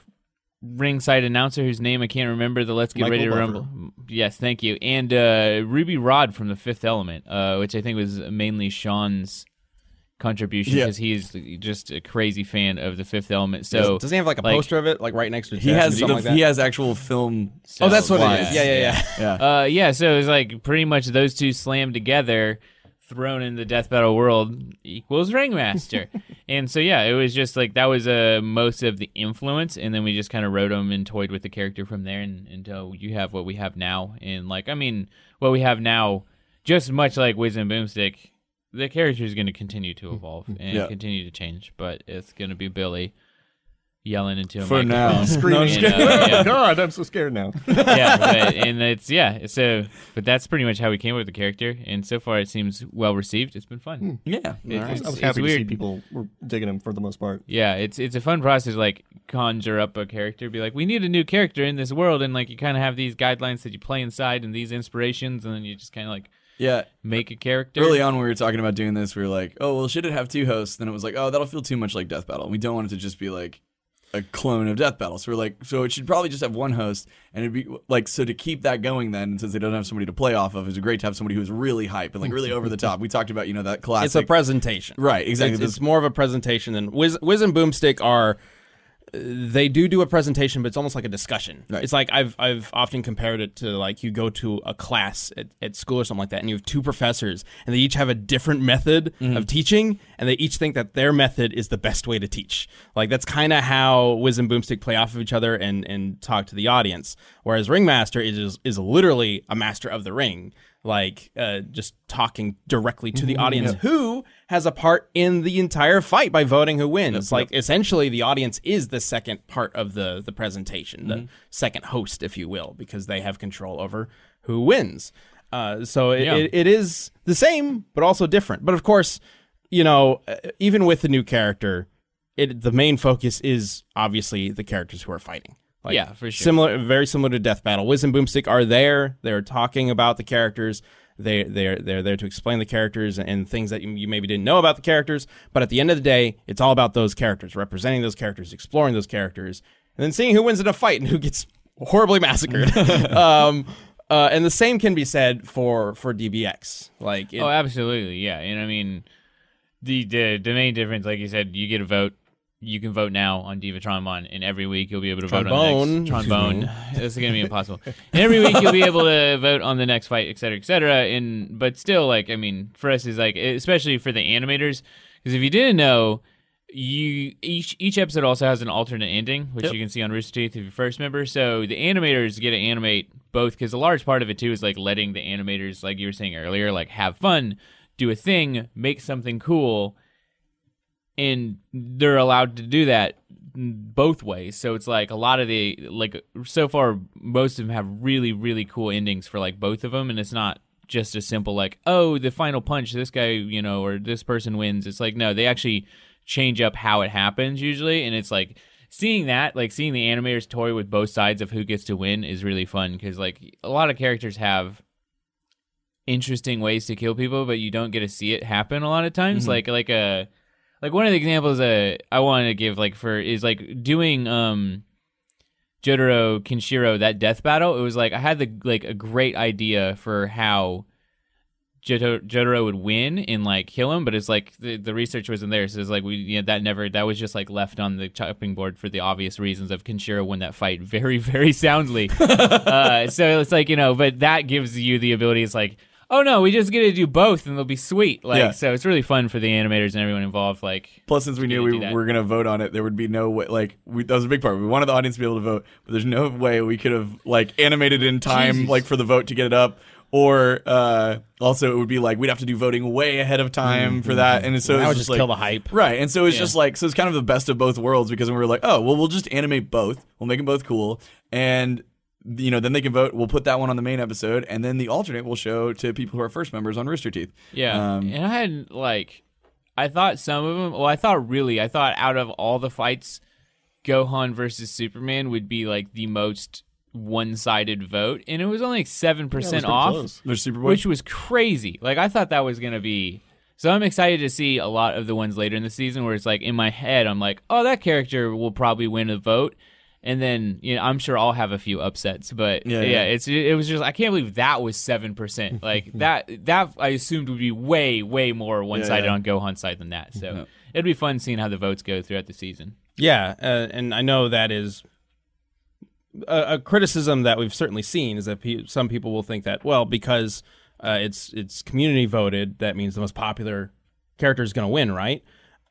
ringside announcer whose name I can't remember. The Let's Get Michael Ready to Buffer. Rumble. Yes, thank you. And uh Ruby Rod from the Fifth Element, uh, which I think was mainly Sean's contribution Yeah. because he's just a crazy fan of the Fifth Element. So Does, does he have like a like- poster of it, like right next to his He has the, like he has actual film. oh, that's what Wise. it is. Yeah, yeah, yeah. Yeah. Uh, yeah, so it was like pretty much those two slammed together, thrown in the death battle world equals ringmaster, and so yeah, it was just like that was uh, most of the influence, and then we just kind of wrote them and toyed with the character from there, and, until you have what we have now, and like I mean, what we have now, just much like Wiz and Boomstick, the character is going to continue to evolve and Yeah. continue to change, but it's going to be Billy. Yelling into a For now. microphone. Screaming. You know, yeah. God, I'm so scared now. yeah, but, and it's yeah. So, but that's pretty much how we came up with the character, and so far it seems well received. It's been fun. Hmm. Yeah. It- I was, it's, I was it's happy to see people were digging him for the most part. Yeah, it's it's a fun process. Like conjure up a character, be like, we need a new character in this world, and like you kind of have these guidelines that you play inside, and these inspirations, and then you just kind of like Yeah. make a character. Early on, when we were talking about doing this, we were like, "Oh, well, should it have two hosts?" Then it was like, "Oh, that'll feel too much like Death Battle. We don't want it to just be like a clone of Death Battle." So we're like, "So it should probably just have one host." And it'd be like, so to keep that going, then since they don't have somebody to play off of, it's great to have somebody who's really hype and like really over the top. We talked about, you know, that classic. It's a presentation. Right, exactly. It's, it's more of a presentation than Wiz, Wiz and Boomstick are. They do do a presentation, but it's almost like a discussion. Right. It's like I've I've often compared it to like you go to a class at, at school or something like that, and you have two professors, and they each have a different method Mm-hmm. of teaching, and they each think that their method is the best way to teach. Like that's kind of how Wiz and Boomstick play off of each other and and talk to the audience. Whereas Ringmaster is is literally a master of the ring, like uh, just talking directly to the Mm-hmm. audience who has a part in the entire fight by voting who wins. like essentially, the audience is the second part of the the presentation, the second host, if you will, because they have control over who wins. Uh, so it, Yeah. it, it is the same, but also different. But of course, you know, uh, even with the new character, it the main focus is obviously the characters who are fighting. Like, Yeah, for sure. Similar, very similar to Death Battle. Wiz and Boomstick are there. They're talking about the characters. They they're they're there to explain the characters and things that you, maybe didn't know about the characters. But at the end of the day, it's all about those characters, representing those characters, exploring those characters, and then seeing who wins in a fight and who gets horribly massacred. um, uh, and the same can be said for for DBX. Like, it, Oh, absolutely, yeah. And I mean, the, the the main difference, like you said, you get a vote. You can vote now on D.Va Tron Bonne, and every week you'll be able to vote on the next trombone. this is gonna be impossible. And every week you'll be able to vote on the next fight, et cetera, et cetera. And but still, like I mean, for us is like, especially for the animators, because if you didn't know, you each each episode also has an alternate ending, which Yep. you can see on Rooster Teeth if you're first member. So the animators get to animate both because a large part of it too is like letting the animators, like you were saying earlier, like have fun, do a thing, make something cool, and they're allowed to do that both ways. So it's like a lot of the like so far most of them have really really cool endings for like both of them, and it's not just a simple like oh the final punch this guy you know or this person wins. It's like no they actually change up how it happens usually, and it's like seeing that like seeing the animators toy with both sides of who gets to win is really fun because like a lot of characters have interesting ways to kill people but you don't get to see it happen a lot of times mm-hmm. like like a like one of the examples that I wanted to give like for is like doing um Jotaro Kenshiro that death battle. It was like I had the like a great idea for how Jotaro, Jotaro would win and like kill him, but it's like the, the research wasn't there. So it's like we you know, that never that was just like left on the chopping board for the obvious reasons of Kenshiro won that fight very very soundly. uh, so it's like you know, but that gives you the ability. It's like oh no, we just get to do both and they'll be sweet. Like Yeah. so, it's really fun for the animators and everyone involved. Like Plus, since we knew we were going to vote on it, there would be no way. Like, we, that was a big part. We wanted the audience to be able to vote, but there's no way we could have like animated in time, Jesus. like for the vote to get it up. Or uh, also, it would be like we'd have to do voting way ahead of time for that, and so that it would was just like, kill the hype. Right, and so it's Yeah. just like so it's kind of the best of both worlds because we were like, oh well, we'll just animate both. We'll make them both cool, and you know then they can vote. We'll put that one on the main episode, and then the alternate we'll show to people who are first members on Rooster Teeth. Yeah, Um, and I had like, I thought some of them. Well, I thought really, I thought out of all the fights, Gohan versus Superman would be like the most one-sided vote, and it was only like seven percent pretty off, close. There's Superboy. which was crazy. Like I thought that was gonna be. So I'm excited to see a lot of the ones later in the season where it's like in my head I'm like, oh, that character will probably win a vote. And then you know, I'm sure I'll have a few upsets, but Yeah, yeah, yeah. it's it was just I can't believe that was seven percent. Like that that I assumed would be way way more one sided yeah. on Gohan's side than that. So it'd be fun seeing how the votes go throughout the season. Yeah, uh, and I know that is a, a criticism that we've certainly seen is that pe- some people will think that well because uh, it's it's community voted that means the most popular character is going to win, right?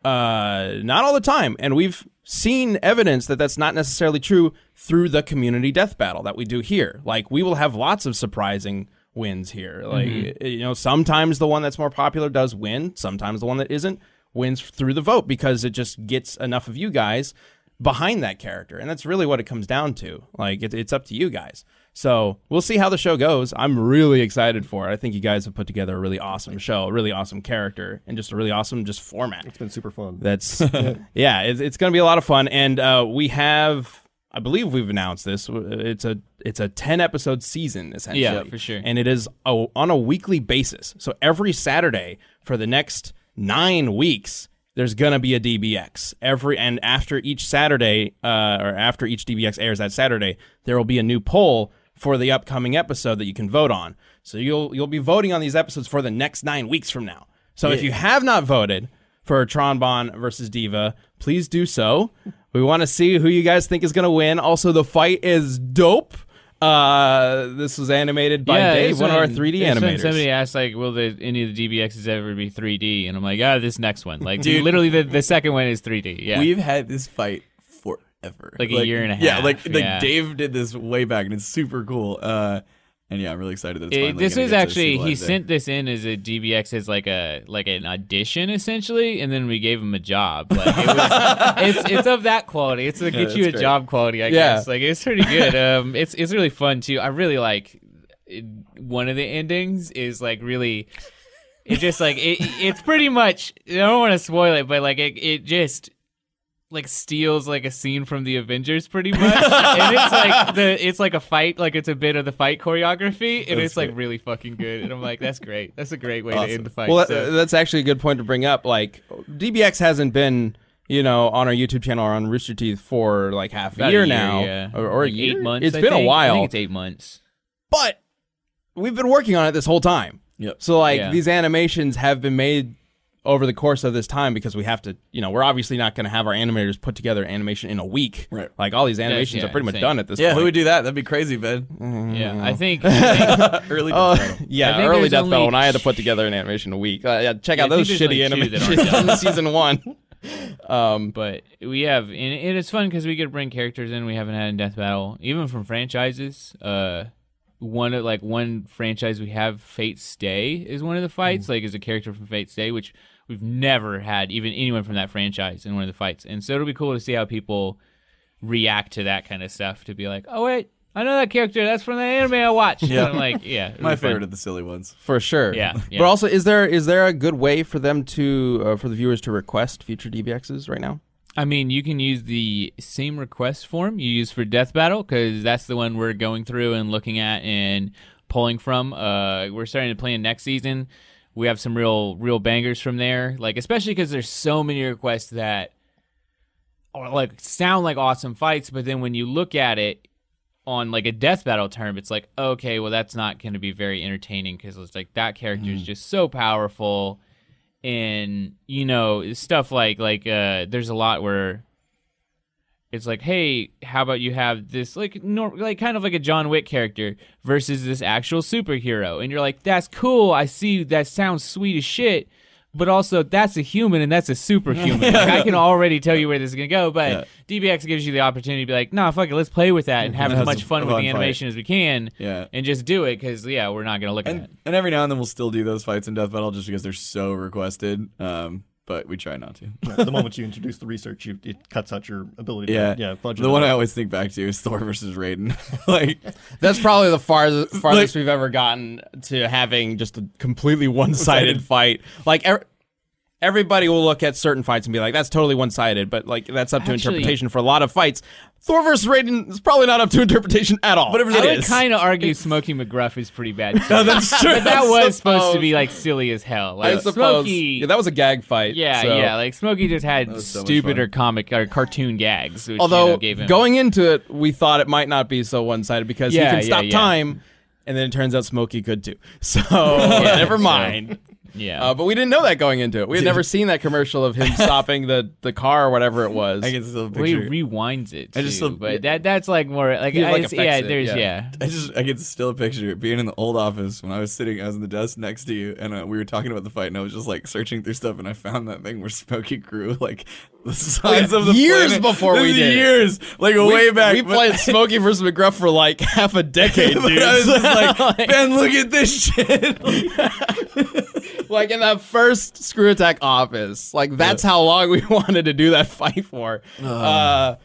Uh, not all the time, and we've seen evidence that that's not necessarily true through the community death battle that we do here. Like we will have lots of surprising wins here. Like you know, sometimes the one that's more popular does win, sometimes the one that isn't wins through the vote because it just gets enough of you guys behind that character, and that's really what it comes down to. Like it, it's up to you guys. So we'll see how the show goes. I'm really excited for it. I think you guys have put together a really awesome show, a really awesome character, and just a really awesome just format. It's been super fun. That's yeah, it's, it's going to be a lot of fun, and uh, we have, I believe we've announced this. It's a it's a ten episode season essentially. Yeah, for sure. And it is a, on a weekly basis. So every Saturday for the next nine weeks, there's going to be a DBX every and after each Saturday, uh, or after each DBX airs that Saturday, there will be a new poll for the upcoming episode that you can vote on. So you'll you'll be voting on these episodes for the next nine weeks from now. So if you have not voted for Tron Bonne versus D.Va, please do so. We want to see who you guys think is going to win. Also, the fight is dope. Uh, this was animated by Dave, one of our 3D it's animators. Somebody asked like, "Will the, any of the DBXs ever be 3D?" And I'm like, "Ah, this next one." Like, dude, literally the, the second one is 3D. Yeah, We've had this fight forever, Like like a year and a Yeah, half, like like yeah. Dave did this way back, and it's super cool. Uh, and yeah, I'm really excited that it's It- this was actually he sent this in as a DBX as like a like an audition essentially, and then we gave him a job. Like it was, it's it's of that quality. It's to get you a great. job quality, I Yeah. guess. Like it's pretty good. Um, it's it's really fun too. I really like it, one of the endings is like really. It's just like it, it's pretty much. I don't want to spoil it, but like it, it just like steals like a scene from the Avengers pretty much. and it's like the it's like a fight, like it's a bit of the fight choreography, and it's like really fucking good. And I'm like, that's great. That's a great way to end the fight. Well, So- that, that's actually a good point to bring up. Like, DBX hasn't been, you know, on our YouTube channel or on Rooster Teeth for like half a about year a now, yeah. or, or a Like year? eight months. It's I been a think. I while, think it's eight months. but we've been working on it this whole time. Yep. So like Yeah. these animations have been made over the course of this time because we have to, you know, we're obviously not going to have our animators put together animation in a week. Right. Like all these animations yeah, are pretty much insane. done at this Yeah, point. who would do that? That'd be crazy, Ben. Yeah, I think. I think- Early. Death Battle. yeah, I think early Death only- Battle when I had to put together an animation in a week. Uh, yeah, check Yeah, out those shitty only animations aren't season one. Um, but we have, and, and it's fun because we could bring characters in we haven't had in Death Battle, even from franchises. Uh, one of like one franchise we have, Fate Stay, is one of the fights. Mm. Like, is a character from Fate Stay, which we've never had even anyone from that franchise in one of the fights, and so it'll be cool to see how people react to that kind of stuff. To be like, oh wait, I know that character. That's from the anime I watched. Yeah. And I'm like, yeah, My be fun. favorite of the silly ones. for sure. Yeah, yeah. But also, is there is there a good way for them to uh, for the viewers to request future DBXs right now? I mean, you can use the same request form you use for Death Battle because that's the one we're going through and looking at and pulling from. Uh, we're starting to plan next season. We have some real, real bangers from there. Like especially because there's so many requests that are like sound like awesome fights, but then when you look at it on like a Death Battle term, it's like okay, well that's not going to be very entertaining because it's like that character is just so powerful and you know stuff like like uh there's a lot where it's like hey how about you have this like nor- like kind of like a john wick character versus this actual superhero. And you're like that's cool. I see that sounds sweet as shit but also that's a human and that's a superhuman like, i can already tell you where this is gonna go but dbx gives you the opportunity to be like nah fuck it let's play with that and have as much some fun with fun the fight. animation as we can Yeah. and just do it because yeah we're not gonna look at it And, and every now and then we'll still do those fights in Death Battle just because they're so requested. Um, but we try not to. the moment you introduce the research, you, it cuts out your ability. Yeah, to, yeah. Fudge The one out. I always think back to is Thor versus Raiden. like, That's probably the farthest, farthest we've ever gotten to having just a completely one-sided fight. Like er- everybody will look at certain fights and be like, "That's totally one-sided," but like that's up to Actually- interpretation for a lot of fights. Thor versus Raiden is probably not up to interpretation at all. Whatever I that would kind of argue Smokey McGruff is pretty bad. Too. that's true. But that I was supposed to be like silly as hell. I Like suppose Smokey, yeah, that was a gag fight. yeah, so- yeah. Like Smokey just had was so much stupid or comic or cartoon gags. Which, Although you know, gave him going into it, we thought it might not be so one-sided because Yeah, he can stop yeah. time, and then it turns out Smokey could too. So never so- mind. Yeah. Uh, but we didn't know that going into it. We had never seen that commercial of him stopping the, the car or whatever it was. I can still well, he rewinds it. I just too, still- but that that's like more like, I like, just- yeah. it, There's yeah. yeah. I just I can still a picture it being in the old office when I was sitting. I was in the desk next to you, and uh, we were talking about the fight, and I was just like searching through stuff, and I found that thing where Smokey grew like the size of the years planet. before This we did years, like we, way back. We but- played Smokey versus McGruff for like half a decade, dude. I was just like, Ben, look at this shit. Like in that first ScrewAttack office. Like that's how long we wanted to do that fight for. Uh,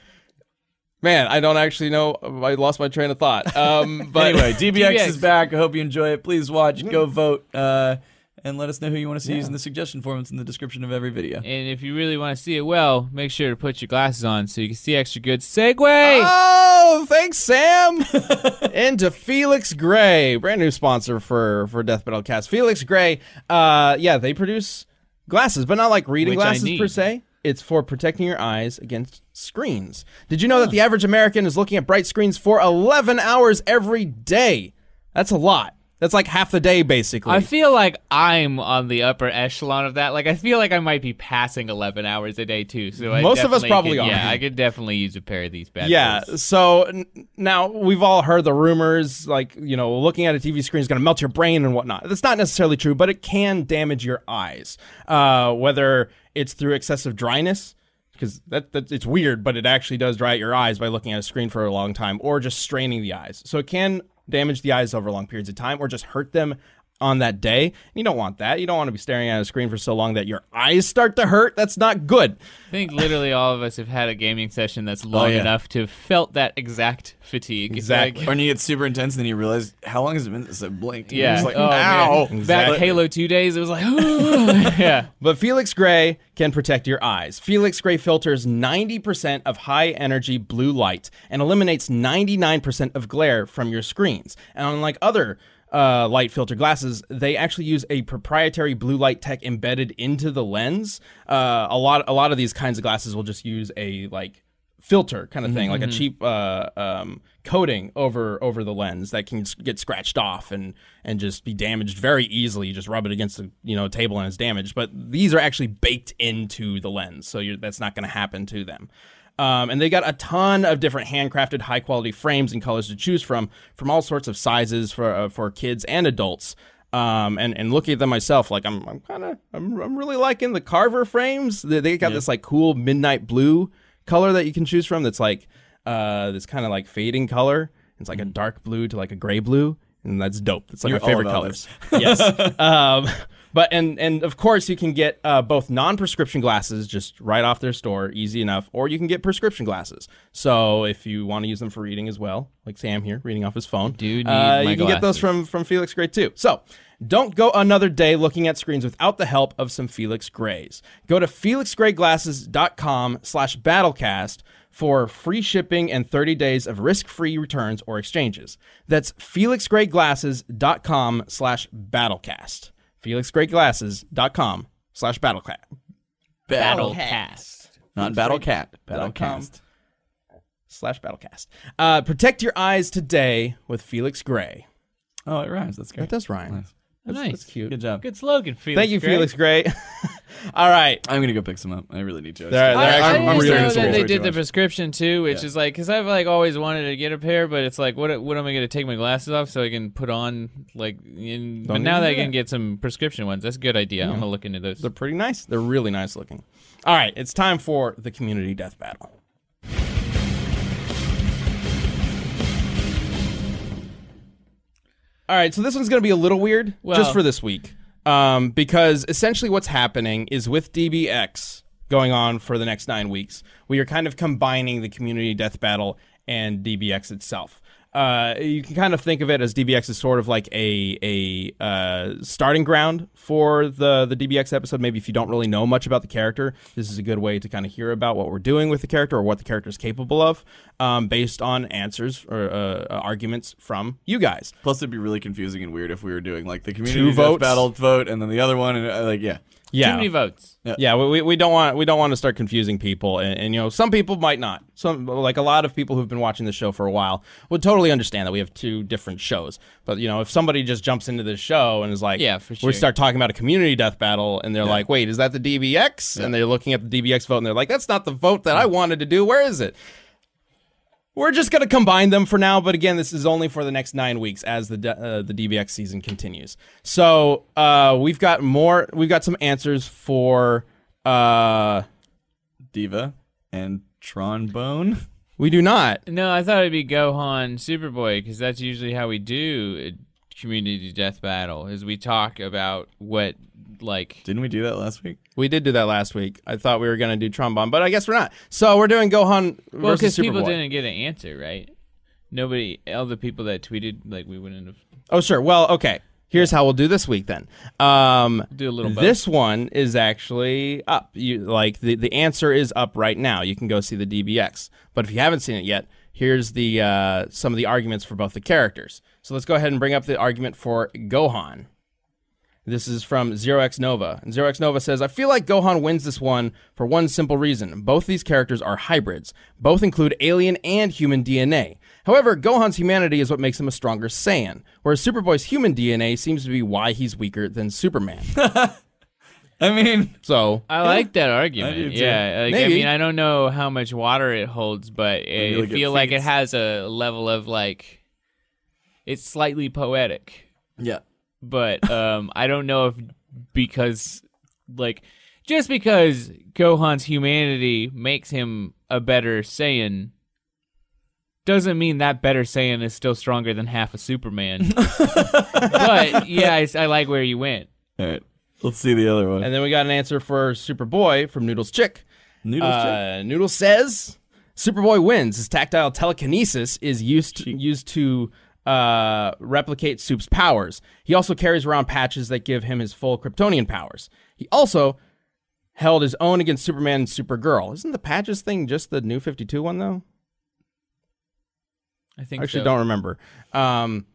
Man, I don't actually know. I lost my train of thought. Um, but anyway, DBX, DBX. is back. I hope you enjoy it. Please watch, go vote, uh, and let us know who you want to see using the suggestion form. It's in the description of every video. And if you really want to see it well, make sure to put your glasses on so you can see extra good. Segue. Oh, thanks, Sam. Into Felix Gray, brand new sponsor for for Death Battle Cast. Felix Gray, uh, yeah, they produce glasses, but not like reading Which glasses per se. It's for protecting your eyes against screens. Did you know that the average American is looking at bright screens for 11 hours every day? That's a lot. That's like half the day, basically. I feel like I'm on the upper echelon of that. Like I feel like I might be passing 11 hours a day too. So I Most of us probably could- are. Yeah, I could definitely use a pair of these bad Yeah. boys. So n- now we've all heard the rumors, like you know, looking at a TV screen is going to melt your brain and whatnot. That's not necessarily true, but it can damage your eyes. Uh, whether it's through excessive dryness, because that, that it's weird, but it actually does dry out your eyes by looking at a screen for a long time, or just straining the eyes. So it can damage the eyes over long periods of time, or just hurt them on that day. You don't want that. You don't want to be staring at a screen for so long that your eyes start to hurt. That's not good. I think literally all of us have had a gaming session that's long oh, yeah. enough to have felt that exact fatigue. Exactly. Like, Or when you get super intense, and then you realize how long has it been since I blinked? And yeah. You're like, oh, ow. Exactly. Back Halo 2 days, it was like, yeah. But Felix Gray can protect your eyes. Felix Gray filters 90% of high energy blue light and eliminates 99% of glare from your screens. And unlike other uh, light filter glasses, they actually use a proprietary blue light tech embedded into the lens. Uh, a lot, a lot of these kinds of glasses will just use a like filter kind of thing, like a cheap uh, um, coating over over the lens that can get scratched off and and just be damaged very easily. You just rub it against the you know table and it's damaged. But these are actually baked into the lens, so you're, that's not going to happen to them. Um, and they got a ton of different handcrafted, high quality frames and colors to choose from, from all sorts of sizes for uh, for kids and adults. Um, and, and looking at them myself, like I'm, I'm kind of, I'm, I'm really liking the Carver frames. They, they got this like cool midnight blue color that you can choose from. That's like, uh, this kind of like fading color. It's like a dark blue to like a gray blue, and that's dope. It's like You're my favorite colors. yes. Um, but and and of course you can get uh, both non-prescription glasses just right off their store, easy enough, or you can get prescription glasses. So if you want to use them for reading as well, like Sam here reading off his phone, need uh, you can get those from from Felix Gray too. So. Don't go another day looking at screens without the help of some Felix Grays. Go to felixgrayglasses.com slash battlecast for free shipping and 30 days of risk-free returns or exchanges. That's felixgrayglasses.com slash battlecast. felixgrayglasses.com slash battlecast. Battlecast. Not Battle Cat. Dot com. Battlecast. Slash battlecast. Uh, protect your eyes today with Felix Gray. Oh, it rhymes. That's That great. does rhyme. Nice. That's, Nice. that's cute. Good job. Good slogan, Felix. Thank you, Gray. Felix Gray. All right. I'm gonna go pick some up. I really need to. They're- they're I, actually- I I'm just really know that they did the prescription too, which Yeah. is like because I've like always wanted to get a pair, but it's like what what am I going to take my glasses off so I can put on like? In, but now that I can that. get some prescription ones, that's a good idea. I'm gonna look into those. They're pretty nice. They're really nice looking. All right, it's time for the community death battle. All right, so this one's going to be a little weird Well- just for this week. Um, because essentially what's happening is with DBX going on for the next nine weeks, we are kind of combining the community death battle and DBX itself. Uh, you can kind of think of it as DBX is sort of like a a uh, starting ground for the the DBX episode. Maybe if you don't really know much about the character, this is a good way to kind of hear about what we're doing with the character or what the character is capable of, um, based on answers or uh, arguments from you guys. Plus, it'd be really confusing and weird if we were doing like the community Two votes? battle vote and then the other one, and uh, like yeah. Yeah, Too many votes. Yeah, we, we- we don't want we don't want to start confusing people, and, and you know some people might not. Some like a lot of people who've been watching the show for a while would totally understand that we have two different shows. But you know, if somebody just jumps into this show and is like, Yeah, for sure. we start talking about a community death battle, and they're like, wait, is that the DBX? And they're looking at the DBX vote, and they're like, that's not the vote that I wanted to do. Where is it? We're just gonna combine them for now, but again, this is only for the next nine weeks as the uh, the DBX season continues. So uh, we've got more. We've got some answers for. Uh, D.Va and Tron Bonne. we do not. No, I thought it'd be Gohan Superboy because that's usually how we do. It. community death battle is we talk about what like Didn't we do that last week? We did do that last week. I thought we were going to do Tron Bonne, but I guess we're not. So we're doing Gohan well versus because people Superboy. didn't get an answer right. Nobody, all the people that tweeted like we wouldn't have. Oh, sure. Well, okay. Here's how we'll do this week then. Um, Do a little both. This one is actually up. You like the the answer is up right now. You can go see the DBX. But if you haven't seen it yet, here's the uh, some of the arguments for both the characters. So let's go ahead and bring up the argument for Gohan. This is from Zero X Nova. And Zero X Nova says, I feel like Gohan wins this one for one simple reason. Both these characters are hybrids. Both include alien and human DNA. However, Gohan's humanity is what makes him a stronger Saiyan, whereas Superboy's human DNA seems to be why he's weaker than Superman. I mean, so, I like that argument. do too. yeah, like, I Maybe. mean, I don't know how much water it holds, but I Maybe, like, it feel like it has a level of like, it's slightly poetic. yeah. but um, I don't know if because like just because Gohan's humanity makes him a better Saiyan doesn't mean that better Saiyan is still stronger than half a Superman. but yeah, I, I like where you went. All right. Let's see the other one. and then we got an answer for Superboy from Noodles Chick. Noodles chick. Uh, Noodle says Superboy wins. His tactile telekinesis is used used to uh, replicate Soup's powers. He also carries around patches that give him his full Kryptonian powers. He also held his own against Superman and Supergirl. Isn't the patches thing just the new 52 one though? I think I actually so. don't remember. Um,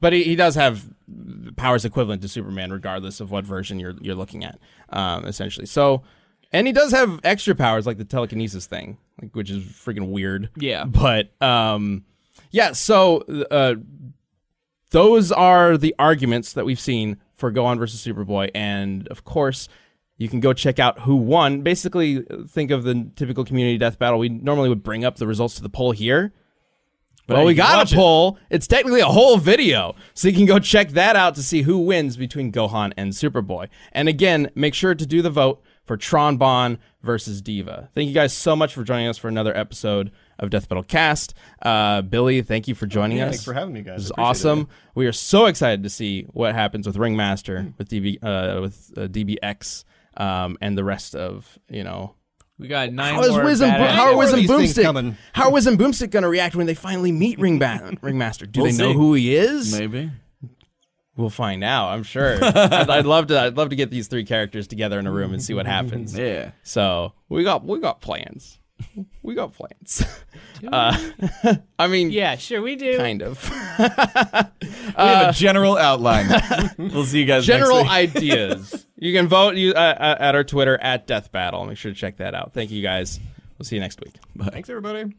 but he, he does have powers equivalent to Superman, regardless of what version you're you're looking at, um, essentially. So, and he does have extra powers like the telekinesis thing, like, which is freaking weird. Yeah. But um, yeah. So uh, those are the arguments that we've seen for Gohan versus Superboy, and of course. You can go check out who won. Basically, think of the typical community death battle. We normally would bring up the results to the poll here, well, we got a it. poll. It's technically a whole video. So you can go check that out to see who wins between Gohan and Superboy. And again, make sure to do the vote for Tron Bonne versus D.Va. Thank you guys so much for joining us for another episode of Death Battle Cast. Uh, Billy, thank you for joining Yeah, us. thanks for having me, guys. This is Appreciate it. awesome. We are so excited to see what happens with Ringmaster, with DB, uh, with uh, DBX, um, and the rest of you know We got nine how is more Wiz and, badass- how are More Wiz and Boomstick coming. How are Wiz and Boomstick going to react when they finally meet Ringba- Ringmaster? Do We'll they know see. who he is? Maybe. We'll find out. I'm sure. I'd, I'd love to. I'd love to get these three characters together in a room and see what happens. Yeah. So we got we got plans. We got plans. Uh, I mean, Yeah, sure we do. kind of. We have a general outline. we'll see you guys General next week. ideas. You can vote you uh, uh, at our Twitter at Death Battle. Make sure to check that out. Thank you guys. We'll see you next week. Thanks, everybody.